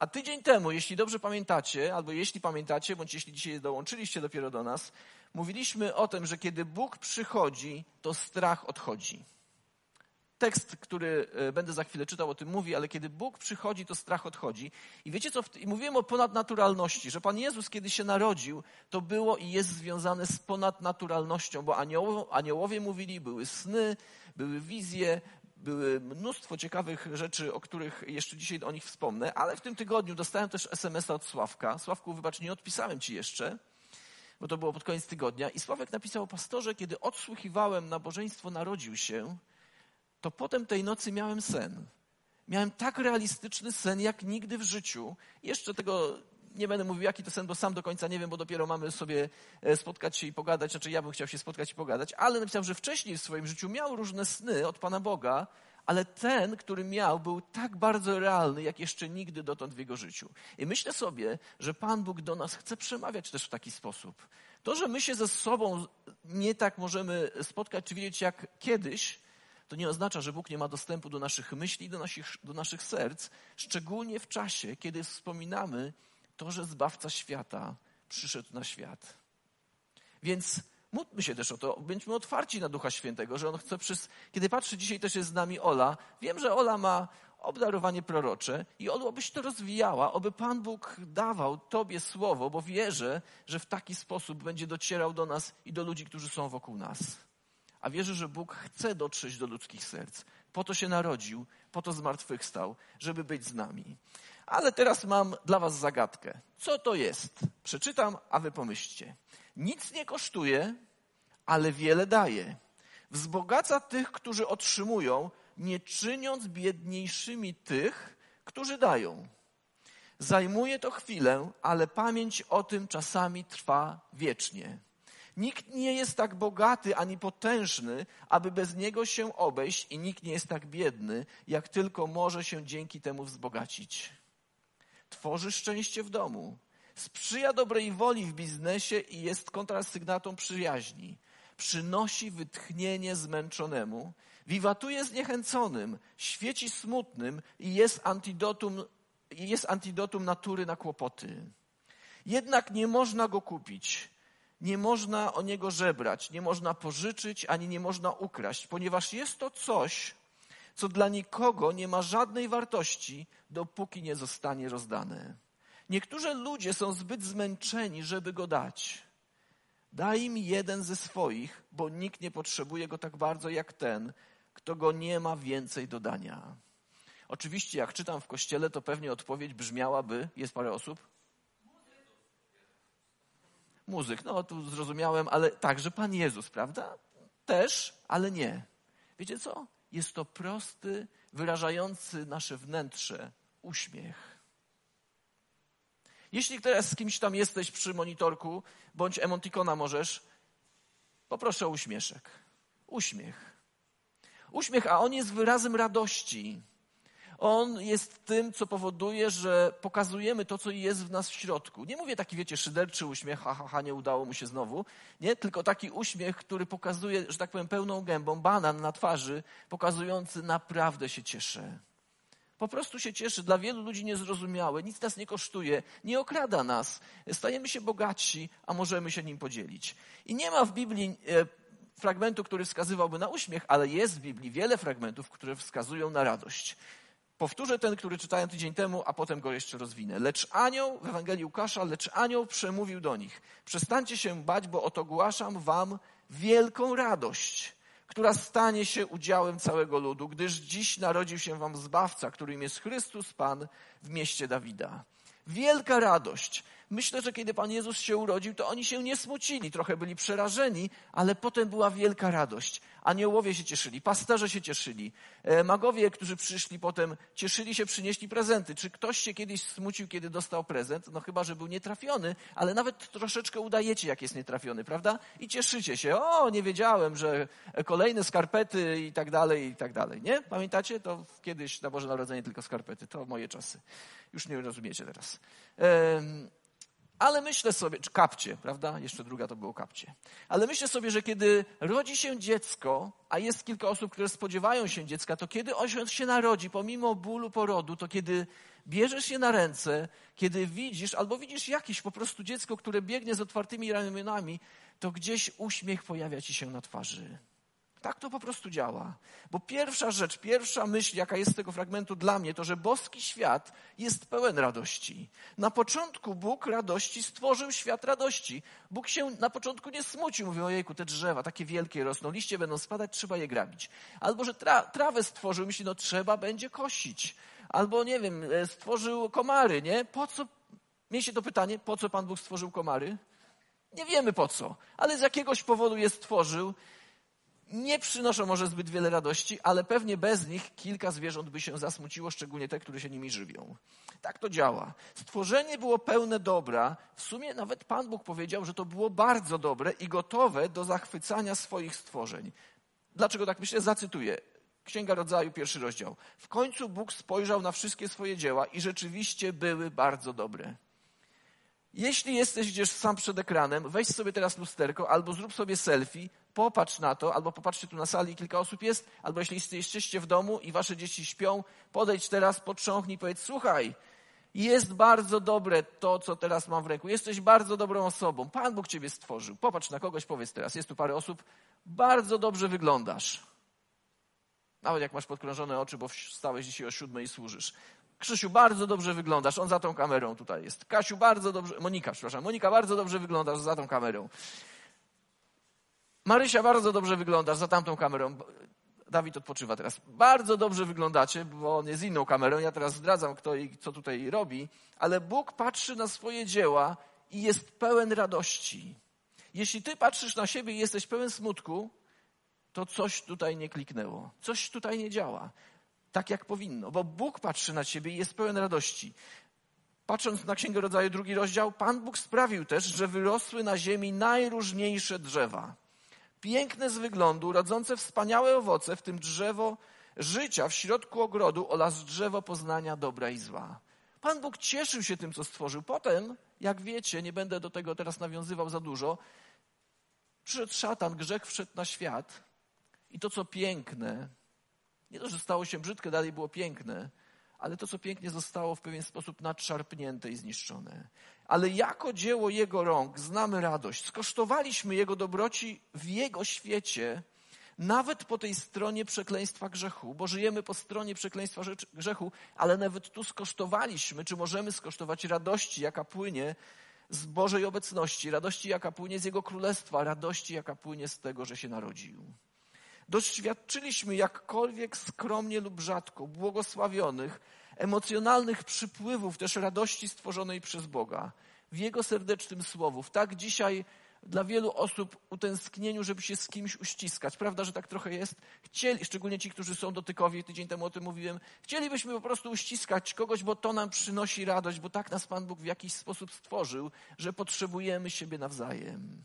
A tydzień temu, jeśli dobrze pamiętacie, albo jeśli pamiętacie, bądź jeśli dzisiaj dołączyliście dopiero do nas, mówiliśmy o tym, że kiedy Bóg przychodzi, to strach odchodzi. Tekst, który e, będę za chwilę czytał, o tym mówi, ale kiedy Bóg przychodzi, to strach odchodzi. I wiecie co? I mówiłem o ponadnaturalności, że Pan Jezus, kiedy się narodził, to było i jest związane z ponadnaturalnością, bo aniołowie, aniołowie mówili, były sny, były wizje, były mnóstwo ciekawych rzeczy, o których jeszcze dzisiaj o nich wspomnę, ale w tym tygodniu dostałem też SMS-a od Sławka. Sławku, wybacz, nie odpisałem ci jeszcze, bo to było pod koniec tygodnia. I Sławek napisał, pastorze, kiedy odsłuchiwałem nabożeństwo Narodził się, to potem tej nocy miałem sen. Miałem tak realistyczny sen, jak nigdy w życiu. Jeszcze tego nie będę mówił, jaki to sen, bo sam do końca nie wiem, bo dopiero mamy sobie e, spotkać się i pogadać. Znaczy, ja bym chciał się spotkać i pogadać, ale napisał, że wcześniej w swoim życiu miał różne sny od Pana Boga, ale ten, który miał, był tak bardzo realny, jak jeszcze nigdy dotąd w jego życiu. I myślę sobie, że Pan Bóg do nas chce przemawiać też w taki sposób. To, że my się ze sobą nie tak możemy spotkać czy widzieć jak kiedyś, to nie oznacza, że Bóg nie ma dostępu do naszych myśli, do naszych, do naszych serc, szczególnie w czasie, kiedy wspominamy to, że Zbawca świata przyszedł na świat. Więc módlmy się też o to, bądźmy otwarci na Ducha Świętego, że On chce przez... Kiedy patrzę, dzisiaj też jest z nami Ola, wiem, że Ola ma obdarowanie prorocze i Olu, obyś to rozwijała, oby Pan Bóg dawał Tobie słowo, bo wierzę, że w taki sposób będzie docierał do nas i do ludzi, którzy są wokół nas. A wierzę, że Bóg chce dotrzeć do ludzkich serc. Po to się narodził, po to zmartwychwstał, żeby być z nami. Ale teraz mam dla Was zagadkę. Co to jest? Przeczytam, a Wy pomyślcie. Nic nie kosztuje, ale wiele daje. Wzbogaca tych, którzy otrzymują, nie czyniąc biedniejszymi tych, którzy dają. Zajmuje to chwilę, ale pamięć o tym czasami trwa wiecznie. Nikt nie jest tak bogaty ani potężny, aby bez niego się obejść, i nikt nie jest tak biedny, jak tylko może się dzięki temu wzbogacić. Tworzy szczęście w domu, sprzyja dobrej woli w biznesie i jest kontrasygnatą przyjaźni. Przynosi wytchnienie zmęczonemu, wiwatuje zniechęconym, świeci smutnym i jest antidotum, jest antidotum natury na kłopoty. Jednak nie można go kupić nie można o niego żebrać, nie można pożyczyć, ani nie można ukraść, ponieważ jest to coś, co dla nikogo nie ma żadnej wartości, dopóki nie zostanie rozdane. Niektórzy ludzie są zbyt zmęczeni, żeby go dać. Daj im jeden ze swoich, bo nikt nie potrzebuje go tak bardzo jak ten, kto go nie ma więcej do dania. Oczywiście, jak czytam w kościele, to pewnie odpowiedź brzmiałaby: jest parę osób, muzyk. No, tu zrozumiałem, ale także Pan Jezus, prawda? Też, ale nie. Wiecie co? Jest to prosty, wyrażający nasze wnętrze uśmiech. Jeśli teraz z kimś tam jesteś przy monitorku, bądź emotikona możesz, poproszę o uśmieszek. Uśmiech. Uśmiech, a on jest wyrazem radości. On jest tym, co powoduje, że pokazujemy to, co jest w nas w środku. Nie mówię taki, wiecie, szyderczy uśmiech, ha, ha, ha, nie udało mu się znowu. Nie, tylko taki uśmiech, który pokazuje, że tak powiem, pełną gębą, banan na twarzy, pokazujący naprawdę się cieszę. Po prostu się cieszy. Dla wielu ludzi niezrozumiałe, nic nas nie kosztuje, nie okrada nas. Stajemy się bogatsi, a możemy się nim podzielić. I nie ma w Biblii e, fragmentu, który wskazywałby na uśmiech, ale jest w Biblii wiele fragmentów, które wskazują na radość. Powtórzę ten, który czytałem tydzień temu, a potem go jeszcze rozwinę. Lecz anioł, w Ewangelii Łukasza, lecz anioł przemówił do nich. Przestańcie się bać, bo oto głaszam wam wielką radość, która stanie się udziałem całego ludu, gdyż dziś narodził się wam Zbawca, którym jest Chrystus Pan w mieście Dawida. Wielka radość. Myślę, że kiedy Pan Jezus się urodził, to oni się nie smucili, trochę byli przerażeni, ale potem była wielka radość. Aniołowie się cieszyli, pasterze się cieszyli, e, magowie, którzy przyszli potem, cieszyli się, przynieśli prezenty. Czy ktoś się kiedyś smucił, kiedy dostał prezent? No chyba, że był nietrafiony, ale nawet troszeczkę udajecie, jak jest nietrafiony, prawda? I cieszycie się. O, nie wiedziałem, że kolejne skarpety i tak dalej, i tak dalej. Nie? Pamiętacie? To kiedyś na Boże Narodzenie tylko skarpety. To moje czasy. Już nie rozumiecie teraz. Ale myślę sobie, czy kapcie, prawda? Jeszcze druga to było kapcie. Ale myślę sobie, że kiedy rodzi się dziecko, a jest kilka osób, które spodziewają się dziecka, to kiedy on się narodzi, pomimo bólu porodu, to kiedy bierzesz je na ręce, kiedy widzisz, albo widzisz jakieś po prostu dziecko, które biegnie z otwartymi ramionami, to gdzieś uśmiech pojawia ci się na twarzy. Tak to po prostu działa. Bo pierwsza rzecz, pierwsza myśl, jaka jest z tego fragmentu dla mnie, to że boski świat jest pełen radości. Na początku Bóg radości stworzył świat radości. Bóg się na początku nie smucił. Mówił, ojejku, te drzewa takie wielkie rosną, liście będą spadać, trzeba je grabić. Albo, że tra trawę stworzył, myśli, no trzeba będzie kosić. Albo, nie wiem, e, stworzył komary, nie? Po co? Mieliście to pytanie, po co Pan Bóg stworzył komary? Nie wiemy po co, ale z jakiegoś powodu je stworzył nie przynoszą może zbyt wiele radości, ale pewnie bez nich kilka zwierząt by się zasmuciło, szczególnie te, które się nimi żywią. Tak to działa. Stworzenie było pełne dobra. W sumie nawet Pan Bóg powiedział, że to było bardzo dobre i gotowe do zachwycania swoich stworzeń. Dlaczego tak myślę? Zacytuję. Księga Rodzaju, pierwszy rozdział. W końcu Bóg spojrzał na wszystkie swoje dzieła i rzeczywiście były bardzo dobre. Jeśli jesteś gdzieś sam przed ekranem, weź sobie teraz lusterko albo zrób sobie selfie, popatrz na to, albo popatrzcie tu na sali, kilka osób jest, albo jeśli jesteście w domu i wasze dzieci śpią, podejdź teraz, potrząchnij powiedz, słuchaj, jest bardzo dobre to, co teraz mam w ręku. Jesteś bardzo dobrą osobą. Pan Bóg ciebie stworzył. Popatrz na kogoś, powiedz teraz, jest tu parę osób, bardzo dobrze wyglądasz. Nawet jak masz podkrążone oczy, bo wstałeś dzisiaj o siódmej i służysz. Krzysiu, bardzo dobrze wyglądasz. On za tą kamerą tutaj jest. Kasiu, bardzo dobrze. Monika, przepraszam. Monika, bardzo dobrze wyglądasz za tą kamerą. Marysia, bardzo dobrze wyglądasz za tamtą kamerą. Dawid odpoczywa teraz. Bardzo dobrze wyglądacie, bo on jest inną kamerą. Ja teraz zdradzam, kto i co tutaj robi. Ale Bóg patrzy na swoje dzieła i jest pełen radości. Jeśli ty patrzysz na siebie i jesteś pełen smutku, to coś tutaj nie kliknęło. Coś tutaj nie działa tak, jak powinno, bo Bóg patrzy na ciebie i jest pełen radości. Patrząc na Księgę Rodzaju, drugi rozdział, Pan Bóg sprawił też, że wyrosły na ziemi najróżniejsze drzewa. Piękne z wyglądu, rodzące wspaniałe owoce, w tym drzewo życia w środku ogrodu oraz drzewo poznania dobra i zła. Pan Bóg cieszył się tym, co stworzył. Potem, jak wiecie, nie będę do tego teraz nawiązywał za dużo, przyszedł szatan, grzech wszedł na świat i to, co piękne, nie to, że stało się brzydkie, dalej było piękne, ale to, co pięknie zostało w pewien sposób nadszarpnięte i zniszczone. Ale jako dzieło Jego rąk znamy radość. Skosztowaliśmy Jego dobroci w Jego świecie, nawet po tej stronie przekleństwa grzechu, bo żyjemy po stronie przekleństwa grzechu, ale nawet tu skosztowaliśmy, czy możemy skosztować radości, jaka płynie z Bożej obecności, radości, jaka płynie z Jego królestwa, radości, jaka płynie z tego, że się narodził. Doświadczyliśmy jakkolwiek skromnie lub rzadko błogosławionych, emocjonalnych przypływów też radości stworzonej przez Boga w Jego serdecznym słowów. Tak dzisiaj dla wielu osób utęsknieniu, żeby się z kimś uściskać. Prawda, że tak trochę jest? Chcieli, szczególnie ci, którzy są dotykowi, tydzień temu o tym mówiłem, chcielibyśmy po prostu uściskać kogoś, bo to nam przynosi radość, bo tak nas Pan Bóg w jakiś sposób stworzył, że potrzebujemy siebie nawzajem.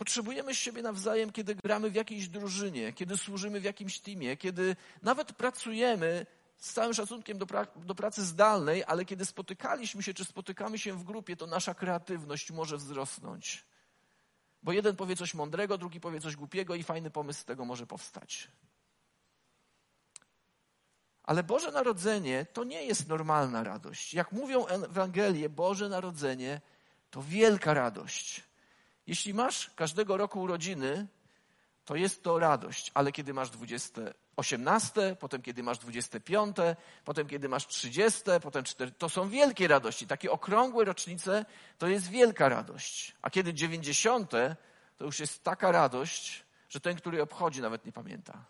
Potrzebujemy siebie nawzajem, kiedy gramy w jakiejś drużynie, kiedy służymy w jakimś teamie, kiedy nawet pracujemy z całym szacunkiem do, pra do, pracy zdalnej, ale kiedy spotykaliśmy się czy spotykamy się w grupie, to nasza kreatywność może wzrosnąć. Bo jeden powie coś mądrego, drugi powie coś głupiego i fajny pomysł z tego może powstać. Ale Boże Narodzenie to nie jest normalna radość. Jak mówią Ewangelie, Boże Narodzenie to wielka radość. Jeśli masz każdego roku urodziny, to jest to radość, ale kiedy masz 20, 18, potem kiedy masz 25, potem kiedy masz 30, potem 4, to są wielkie radości. Takie okrągłe rocznice to jest wielka radość. A kiedy 90, to już jest taka radość, że ten, który obchodzi, nawet nie pamięta.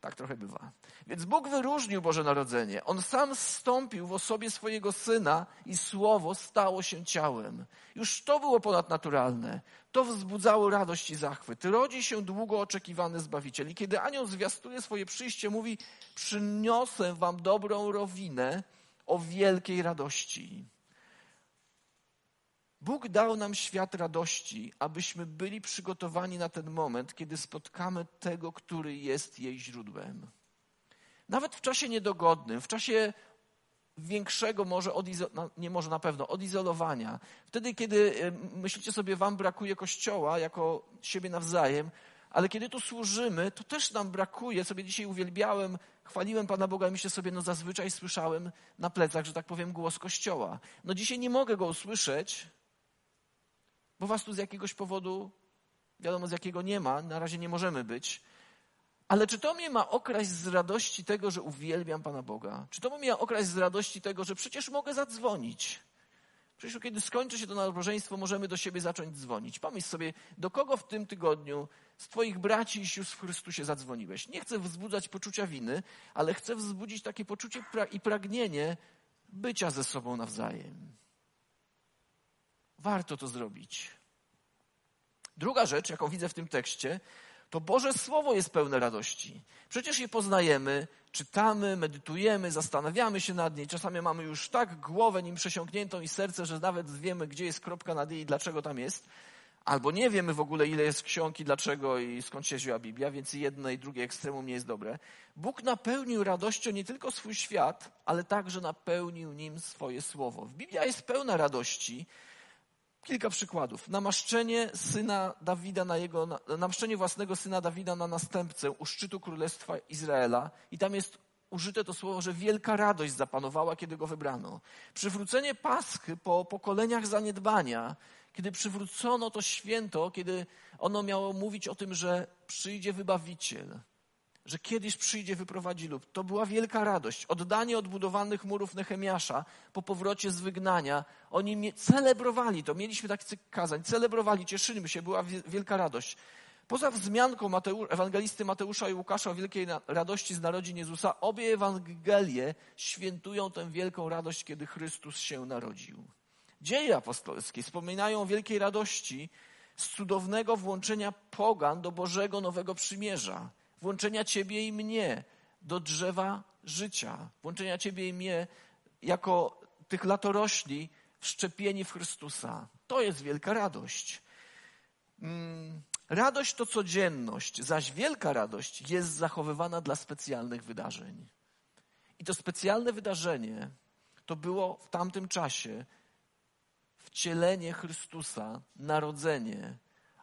Tak trochę bywa. Więc Bóg wyróżnił Boże Narodzenie. On sam zstąpił w osobie swojego Syna i Słowo stało się ciałem. Już to było ponadnaturalne. To wzbudzało radość i zachwyt. Rodzi się długo oczekiwany Zbawiciel. I kiedy anioł zwiastuje swoje przyjście, mówi przyniosę wam dobrą rowinę o wielkiej radości. Bóg dał nam świat radości, abyśmy byli przygotowani na ten moment, kiedy spotkamy tego, który jest jej źródłem. Nawet w czasie niedogodnym, w czasie większego może, no, nie może na pewno, odizolowania. Wtedy, kiedy myślicie sobie, wam brakuje Kościoła jako siebie nawzajem, ale kiedy tu służymy, to też nam brakuje. Sobie dzisiaj uwielbiałem, chwaliłem Pana Boga i myślę sobie, no zazwyczaj słyszałem na plecach, że tak powiem, głos Kościoła. No dzisiaj nie mogę go usłyszeć, bo was tu z jakiegoś powodu, wiadomo z jakiego nie ma, na razie nie możemy być. Ale czy to mnie ma okraść z radości tego, że uwielbiam Pana Boga? Czy to mnie ma okraść z radości tego, że przecież mogę zadzwonić? Przecież kiedy skończy się to nabożeństwo, możemy do siebie zacząć dzwonić. Pomyśl sobie, do kogo w tym tygodniu z Twoich braci i sióstr w Chrystusie zadzwoniłeś. Nie chcę wzbudzać poczucia winy, ale chcę wzbudzić takie poczucie i pragnienie bycia ze sobą nawzajem. Warto to zrobić. Druga rzecz, jaką widzę w tym tekście, to Boże Słowo jest pełne radości. Przecież je poznajemy, czytamy, medytujemy, zastanawiamy się nad niej. Czasami mamy już tak głowę nim przesiąkniętą i serce, że nawet wiemy, gdzie jest kropka nad i dlaczego tam jest. Albo nie wiemy w ogóle, ile jest ksiąg i dlaczego i skąd się wzięła Biblia, więc jedno i drugie ekstremum nie jest dobre. Bóg napełnił radością nie tylko swój świat, ale także napełnił nim swoje słowo. Biblia jest pełna radości, Kilka przykładów. Namaszczenie syna Dawida na jego, namaszczenie własnego syna Dawida na następcę u szczytu Królestwa Izraela. I tam jest użyte to słowo, że wielka radość zapanowała, kiedy go wybrano. Przywrócenie Paschy po pokoleniach zaniedbania, kiedy przywrócono to święto, kiedy ono miało mówić o tym, że przyjdzie wybawiciel, że kiedyś przyjdzie, wyprowadzi lub. To była wielka radość. Oddanie odbudowanych murów Nehemiasza po powrocie z wygnania. Oni celebrowali to. Mieliśmy taki cykl kazań. Celebrowali, cieszyliśmy się. Była wielka radość. Poza wzmianką Mateu, ewangelisty Mateusza i Łukasza o wielkiej radości z narodzin Jezusa, obie Ewangelie świętują tę wielką radość, kiedy Chrystus się narodził. Dzieje apostolskie wspominają o wielkiej radości z cudownego włączenia pogan do Bożego Nowego Przymierza włączenia Ciebie i mnie do drzewa życia, włączenia Ciebie i mnie jako tych latorośli wszczepieni w Chrystusa. To jest wielka radość. Mm, radość to codzienność, zaś wielka radość jest zachowywana dla specjalnych wydarzeń. I to specjalne wydarzenie to było w tamtym czasie wcielenie Chrystusa, narodzenie,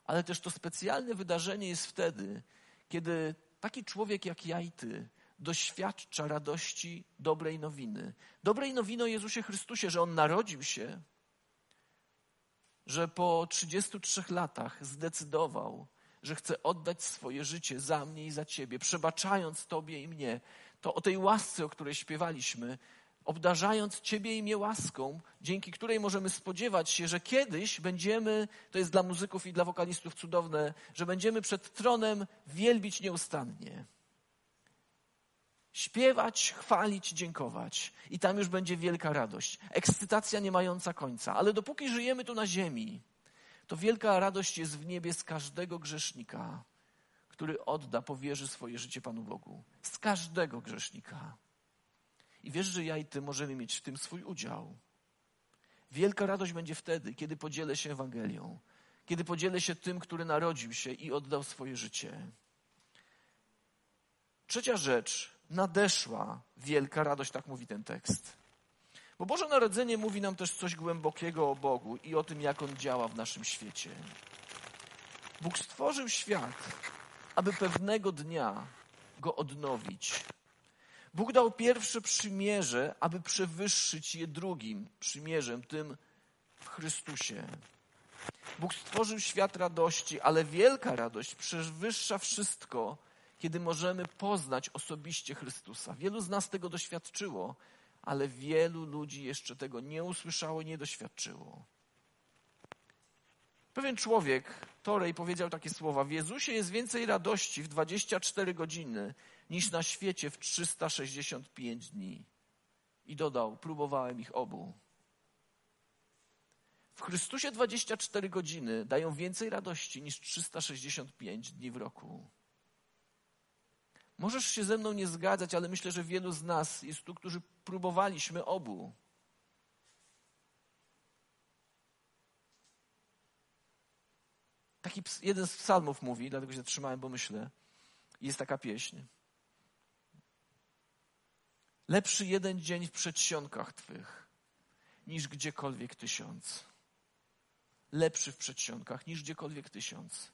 ale też to specjalne wydarzenie jest wtedy, kiedy taki człowiek jak ja i ty doświadcza radości dobrej nowiny. Dobrej nowiny o Jezusie Chrystusie, że On narodził się, że po 33 latach zdecydował, że chce oddać swoje życie za mnie i za ciebie, przebaczając tobie i mnie. To o tej łasce, o której śpiewaliśmy, obdarzając Ciebie i mnie łaską, dzięki której możemy spodziewać się, że kiedyś będziemy, to jest dla muzyków i dla wokalistów cudowne, że będziemy przed tronem wielbić nieustannie. Śpiewać, chwalić, dziękować. I tam już będzie wielka radość. Ekscytacja nie mająca końca. Ale dopóki żyjemy tu na ziemi, to wielka radość jest w niebie z każdego grzesznika, który odda, powierzy swoje życie Panu Bogu. Z każdego grzesznika. I wiesz, że ja i ty możemy mieć w tym swój udział. Wielka radość będzie wtedy, kiedy podzielę się Ewangelią, kiedy podzielę się tym, który narodził się i oddał swoje życie. Trzecia rzecz, nadeszła wielka radość, tak mówi ten tekst. Bo Boże Narodzenie mówi nam też coś głębokiego o Bogu i o tym, jak On działa w naszym świecie. Bóg stworzył świat, aby pewnego dnia go odnowić, Bóg dał pierwsze przymierze, aby przewyższyć je drugim przymierzem, tym w Chrystusie. Bóg stworzył świat radości, ale wielka radość przewyższa wszystko, kiedy możemy poznać osobiście Chrystusa. Wielu z nas tego doświadczyło, ale wielu ludzi jeszcze tego nie usłyszało nie doświadczyło. Pewien człowiek, Torej, powiedział takie słowa: W Jezusie jest więcej radości w 24 godziny niż na świecie w 365 dni. I dodał: Próbowałem ich obu. W Chrystusie 24 godziny dają więcej radości niż 365 dni w roku. Możesz się ze mną nie zgadzać, ale myślę, że wielu z nas jest tu, którzy próbowaliśmy obu. Taki jeden z psalmów mówi, dlatego się zatrzymałem, bo myślę. Jest taka pieśń. Lepszy jeden dzień w przedsionkach Twych niż gdziekolwiek tysiąc. Lepszy w przedsionkach niż gdziekolwiek tysiąc.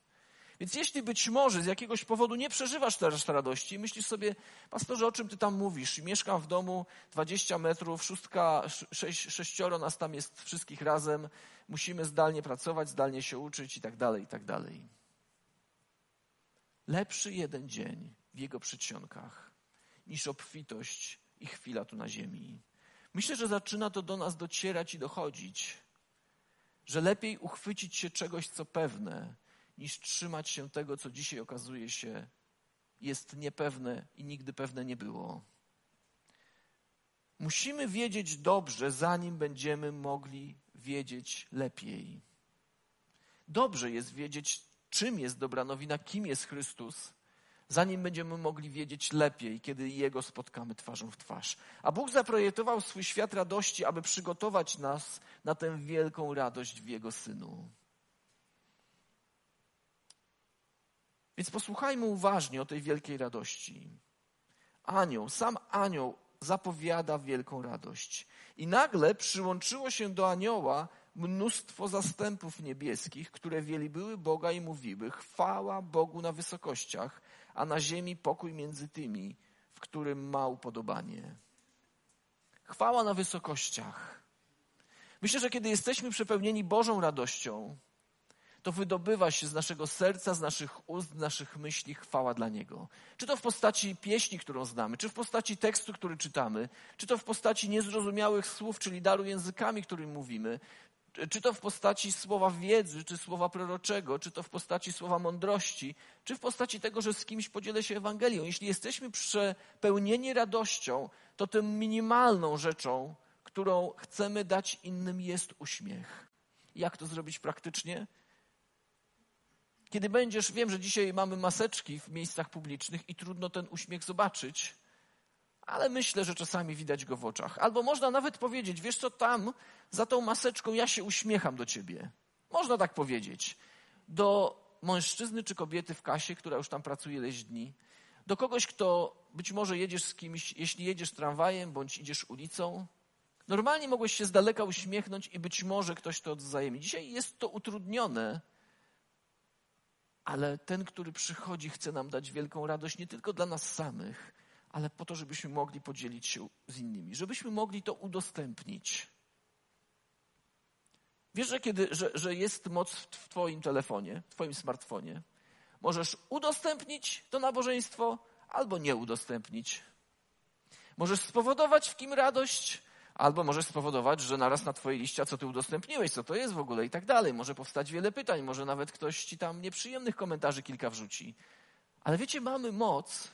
Więc jeśli być może z jakiegoś powodu nie przeżywasz teraz radości, myślisz sobie, pastorze, o czym ty tam mówisz? Mieszkam w domu 20 metrów, szóstka, sześć, sześcioro nas tam jest wszystkich razem, musimy zdalnie pracować, zdalnie się uczyć i tak dalej, i tak dalej. Lepszy jeden dzień w jego przedsionkach niż obfitość i chwila tu na ziemi. Myślę, że zaczyna to do nas docierać i dochodzić, że lepiej uchwycić się czegoś, co pewne, niż trzymać się tego, co dzisiaj okazuje się jest niepewne i nigdy pewne nie było. Musimy wiedzieć dobrze, zanim będziemy mogli wiedzieć lepiej. Dobrze jest wiedzieć, czym jest dobra nowina, kim jest Chrystus, zanim będziemy mogli wiedzieć lepiej, kiedy Jego spotkamy twarzą w twarz. A Bóg zaprojektował swój świat radości, aby przygotować nas na tę wielką radość w Jego Synu. Więc posłuchajmy uważnie o tej wielkiej radości. Anioł, sam anioł zapowiada wielką radość. I nagle przyłączyło się do anioła mnóstwo zastępów niebieskich, które wielibyły Boga i mówiły: Chwała Bogu na wysokościach, a na ziemi pokój między tymi, w którym ma upodobanie. Chwała na wysokościach. Myślę, że kiedy jesteśmy przepełnieni Bożą radością, to wydobywa się z naszego serca, z naszych ust, z naszych myśli chwała dla Niego. Czy to w postaci pieśni, którą znamy, czy w postaci tekstu, który czytamy, czy to w postaci niezrozumiałych słów, czyli daru językami, którym mówimy, czy to w postaci słowa wiedzy, czy słowa proroczego, czy to w postaci słowa mądrości, czy w postaci tego, że z kimś podzielę się Ewangelią. Jeśli jesteśmy przepełnieni radością, to tą minimalną rzeczą, którą chcemy dać innym, jest uśmiech. Jak to zrobić praktycznie? Kiedy będziesz, wiem, że dzisiaj mamy maseczki w miejscach publicznych i trudno ten uśmiech zobaczyć, ale myślę, że czasami widać go w oczach. Albo można nawet powiedzieć, wiesz co, tam za tą maseczką ja się uśmiecham do ciebie. Można tak powiedzieć. Do mężczyzny czy kobiety w kasie, która już tam pracuje ileś dni. Do kogoś, kto być może jedziesz z kimś, jeśli jedziesz tramwajem bądź idziesz ulicą. Normalnie mogłeś się z daleka uśmiechnąć i być może ktoś to odzajemni. Dzisiaj jest to utrudnione, ale ten, który przychodzi, chce nam dać wielką radość nie tylko dla nas samych, ale po to, żebyśmy mogli podzielić się z innymi, żebyśmy mogli to udostępnić. Wiesz, że, kiedy, że, że jest moc w Twoim telefonie, w Twoim smartfonie. Możesz udostępnić to nabożeństwo albo nie udostępnić. Możesz spowodować w kim radość, albo możesz spowodować, że naraz na Twojej liście, co Ty udostępniłeś, co to jest w ogóle i tak dalej. Może powstać wiele pytań, może nawet ktoś Ci tam nieprzyjemnych komentarzy kilka wrzuci. Ale wiecie, mamy moc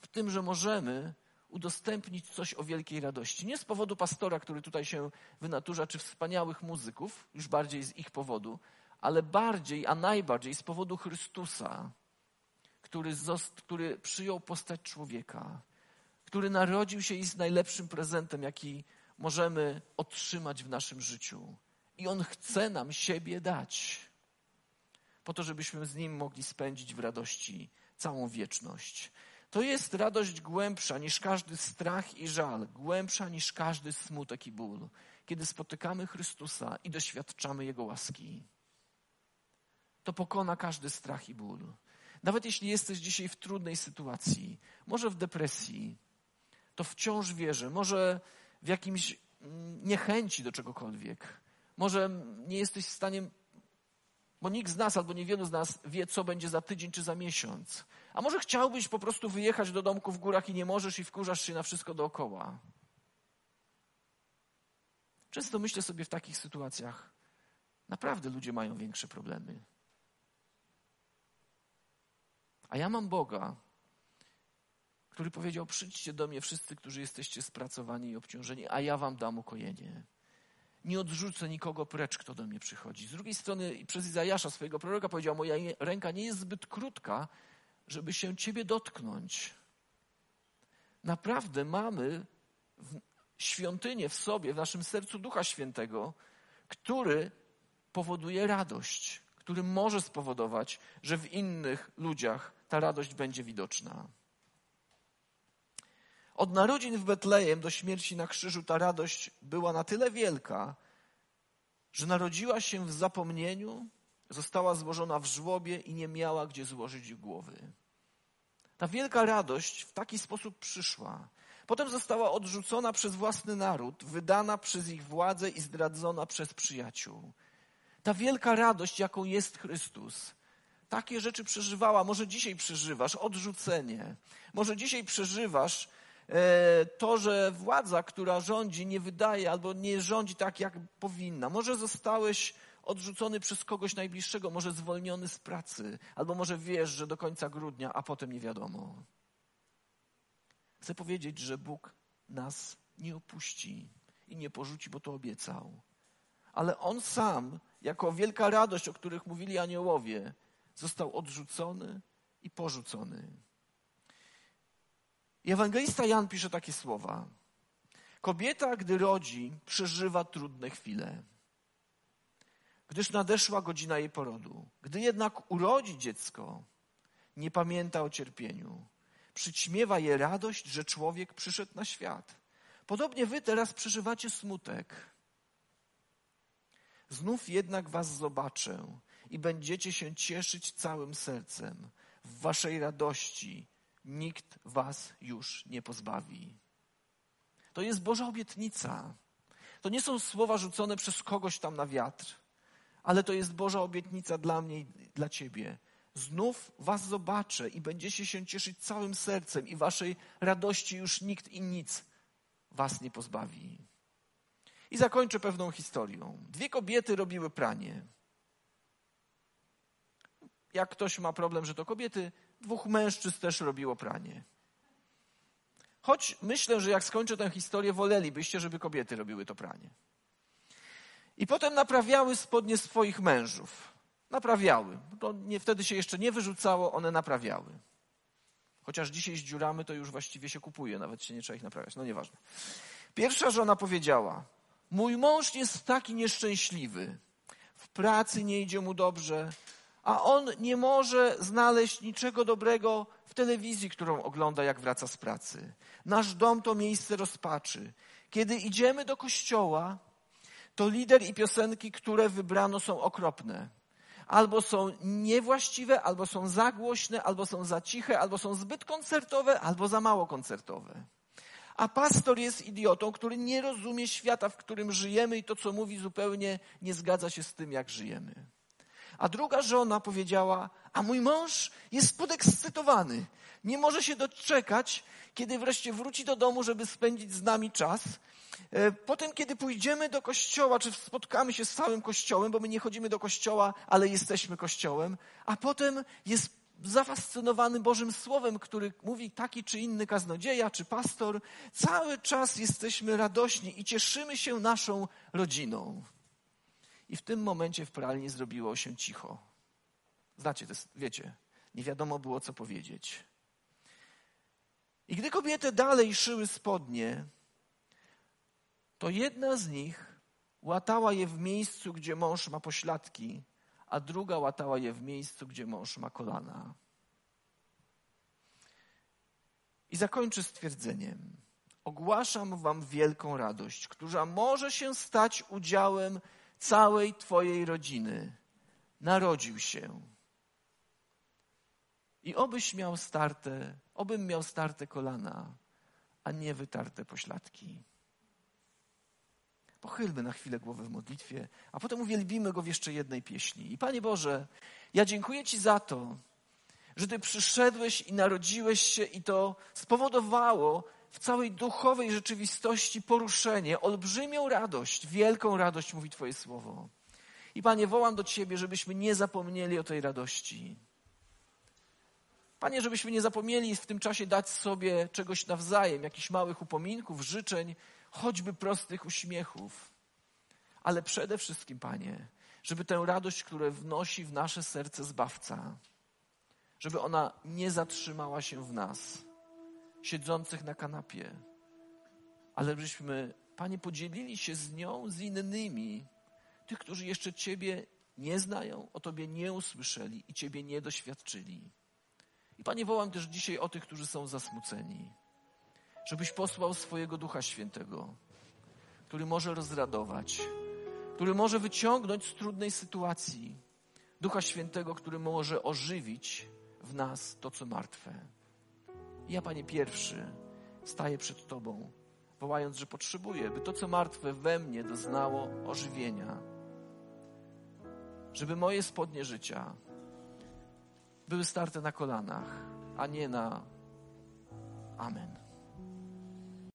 w tym, że możemy udostępnić coś o wielkiej radości. Nie z powodu pastora, który tutaj się wynaturza, czy wspaniałych muzyków, już bardziej z ich powodu, ale bardziej, a najbardziej z powodu Chrystusa, który, zost, który przyjął postać człowieka, który narodził się i jest najlepszym prezentem, jaki możemy otrzymać w naszym życiu. I On chce nam siebie dać, po to, żebyśmy z Nim mogli spędzić w radości całą wieczność. To jest radość głębsza niż każdy strach i żal, głębsza niż każdy smutek i ból, kiedy spotykamy Chrystusa i doświadczamy Jego łaski. To pokona każdy strach i ból. Nawet jeśli jesteś dzisiaj w trudnej sytuacji, może w depresji, to wciąż wierzę, może w jakimś mm, niechęci do czegokolwiek, może nie jesteś w stanie, bo nikt z nas albo niewielu z nas wie, co będzie za tydzień czy za miesiąc. A może chciałbyś po prostu wyjechać do domku w górach i nie możesz i wkurzasz się na wszystko dookoła. Często myślę sobie w takich sytuacjach, naprawdę ludzie mają większe problemy. A ja mam Boga, który powiedział: Przyjdźcie do mnie wszyscy, którzy jesteście spracowani i obciążeni, a ja wam dam ukojenie. Nie odrzucę nikogo precz, kto do mnie przychodzi. Z drugiej strony, przez Izajasza, swojego proroka, powiedział: Moja ręka nie jest zbyt krótka, żeby się ciebie dotknąć. Naprawdę mamy w świątynię w sobie, w naszym sercu Ducha Świętego, który powoduje radość, który może spowodować, że w innych ludziach ta radość będzie widoczna. Od narodzin w Betlejem do śmierci na krzyżu ta radość była na tyle wielka, że narodziła się w zapomnieniu, została złożona w żłobie i nie miała gdzie złożyć głowy. Ta wielka radość w taki sposób przyszła. Potem została odrzucona przez własny naród, wydana przez ich władzę i zdradzona przez przyjaciół. Ta wielka radość, jaką jest Chrystus, takie rzeczy przeżywała. Może dzisiaj przeżywasz odrzucenie. Może dzisiaj przeżywasz to, że władza, która rządzi, nie wydaje albo nie rządzi tak, jak powinna. Może zostałeś odrzucony przez kogoś najbliższego, może zwolniony z pracy, albo może wiesz, że do końca grudnia, a potem nie wiadomo. Chcę powiedzieć, że Bóg nas nie opuści i nie porzuci, bo to obiecał. Ale On sam, jako wielka radość, o których mówili aniołowie, został odrzucony i porzucony. I ewangelista Jan pisze takie słowa. Kobieta, gdy rodzi, przeżywa trudne chwile, gdyż nadeszła godzina jej porodu. Gdy jednak urodzi dziecko, nie pamięta o cierpieniu. Przyćmiewa je radość, że człowiek przyszedł na świat. Podobnie wy teraz przeżywacie smutek. Znów jednak was zobaczę i będziecie się cieszyć całym sercem. W waszej radości nikt was już nie pozbawi. To jest Boża obietnica. To nie są słowa rzucone przez kogoś tam na wiatr, ale to jest Boża obietnica dla mnie i dla ciebie. Znów was zobaczę i będziecie się cieszyć całym sercem i waszej radości już nikt i nic was nie pozbawi. I zakończę pewną historią. Dwie kobiety robiły pranie. Jak ktoś ma problem, że to kobiety, dwóch mężczyzn też robiło pranie. Choć myślę, że jak skończę tę historię, wolelibyście, żeby kobiety robiły to pranie. I potem naprawiały spodnie swoich mężów. Naprawiały. To nie, wtedy się jeszcze nie wyrzucało, one naprawiały. Chociaż dzisiaj z dziuramy to już właściwie się kupuje, nawet się nie trzeba ich naprawiać. No nieważne. Pierwsza żona powiedziała: Mój mąż jest taki nieszczęśliwy. W pracy nie idzie mu dobrze, a on nie może znaleźć niczego dobrego w telewizji, którą ogląda, jak wraca z pracy. Nasz dom to miejsce rozpaczy. Kiedy idziemy do kościoła, to lider i piosenki, które wybrano, są okropne. Albo są niewłaściwe, albo są za głośne, albo są za ciche, albo są zbyt koncertowe, albo za mało koncertowe. A pastor jest idiotą, który nie rozumie świata, w którym żyjemy i to, co mówi, zupełnie nie zgadza się z tym, jak żyjemy. A druga żona powiedziała: A mój mąż jest podekscytowany. Nie może się doczekać, kiedy wreszcie wróci do domu, żeby spędzić z nami czas. E, potem, kiedy pójdziemy do kościoła, czy spotkamy się z całym kościołem, bo my nie chodzimy do kościoła, ale jesteśmy kościołem, a potem jest zafascynowany Bożym Słowem, który mówi taki czy inny kaznodzieja, czy pastor. Cały czas jesteśmy radośni i cieszymy się naszą rodziną. I w tym momencie w pralni zrobiło się cicho. Znacie, to jest, wiecie, nie wiadomo było, co powiedzieć. I gdy kobiety dalej szyły spodnie, to jedna z nich łatała je w miejscu, gdzie mąż ma pośladki, a druga łatała je w miejscu, gdzie mąż ma kolana. I zakończy stwierdzeniem: Ogłaszam Wam wielką radość, która może się stać udziałem całej Twojej rodziny. Narodził się. I obyś miał starte, obym miał starte kolana, a nie wytarte pośladki. Pochylmy na chwilę głowę w modlitwie, a potem uwielbimy Go w jeszcze jednej pieśni. I Panie Boże, ja dziękuję Ci za to, że Ty przyszedłeś i narodziłeś się i to spowodowało w całej duchowej rzeczywistości poruszenie, olbrzymią radość, wielką radość, mówi Twoje słowo. I Panie, wołam do Ciebie, żebyśmy nie zapomnieli o tej radości. Panie, żebyśmy nie zapomnieli w tym czasie dać sobie czegoś nawzajem, jakichś małych upominków, życzeń, choćby prostych uśmiechów. Ale przede wszystkim, Panie, żeby tę radość, którą wnosi w nasze serce Zbawca, żeby ona nie zatrzymała się w nas, siedzących na kanapie, ale żebyśmy, Panie, podzielili się z nią, z innymi, tych, którzy jeszcze Ciebie nie znają, o Tobie nie usłyszeli i Ciebie nie doświadczyli. I Panie, wołam też dzisiaj o tych, którzy są zasmuceni żebyś posłał swojego Ducha Świętego, który może rozradować, który może wyciągnąć z trudnej sytuacji. Ducha Świętego, który może ożywić w nas to, co martwe. Ja, Panie, pierwszy staję przed Tobą, wołając, że potrzebuję, by to, co martwe we mnie doznało ożywienia. Żeby moje spodnie życia były starte na kolanach, a nie na Amen.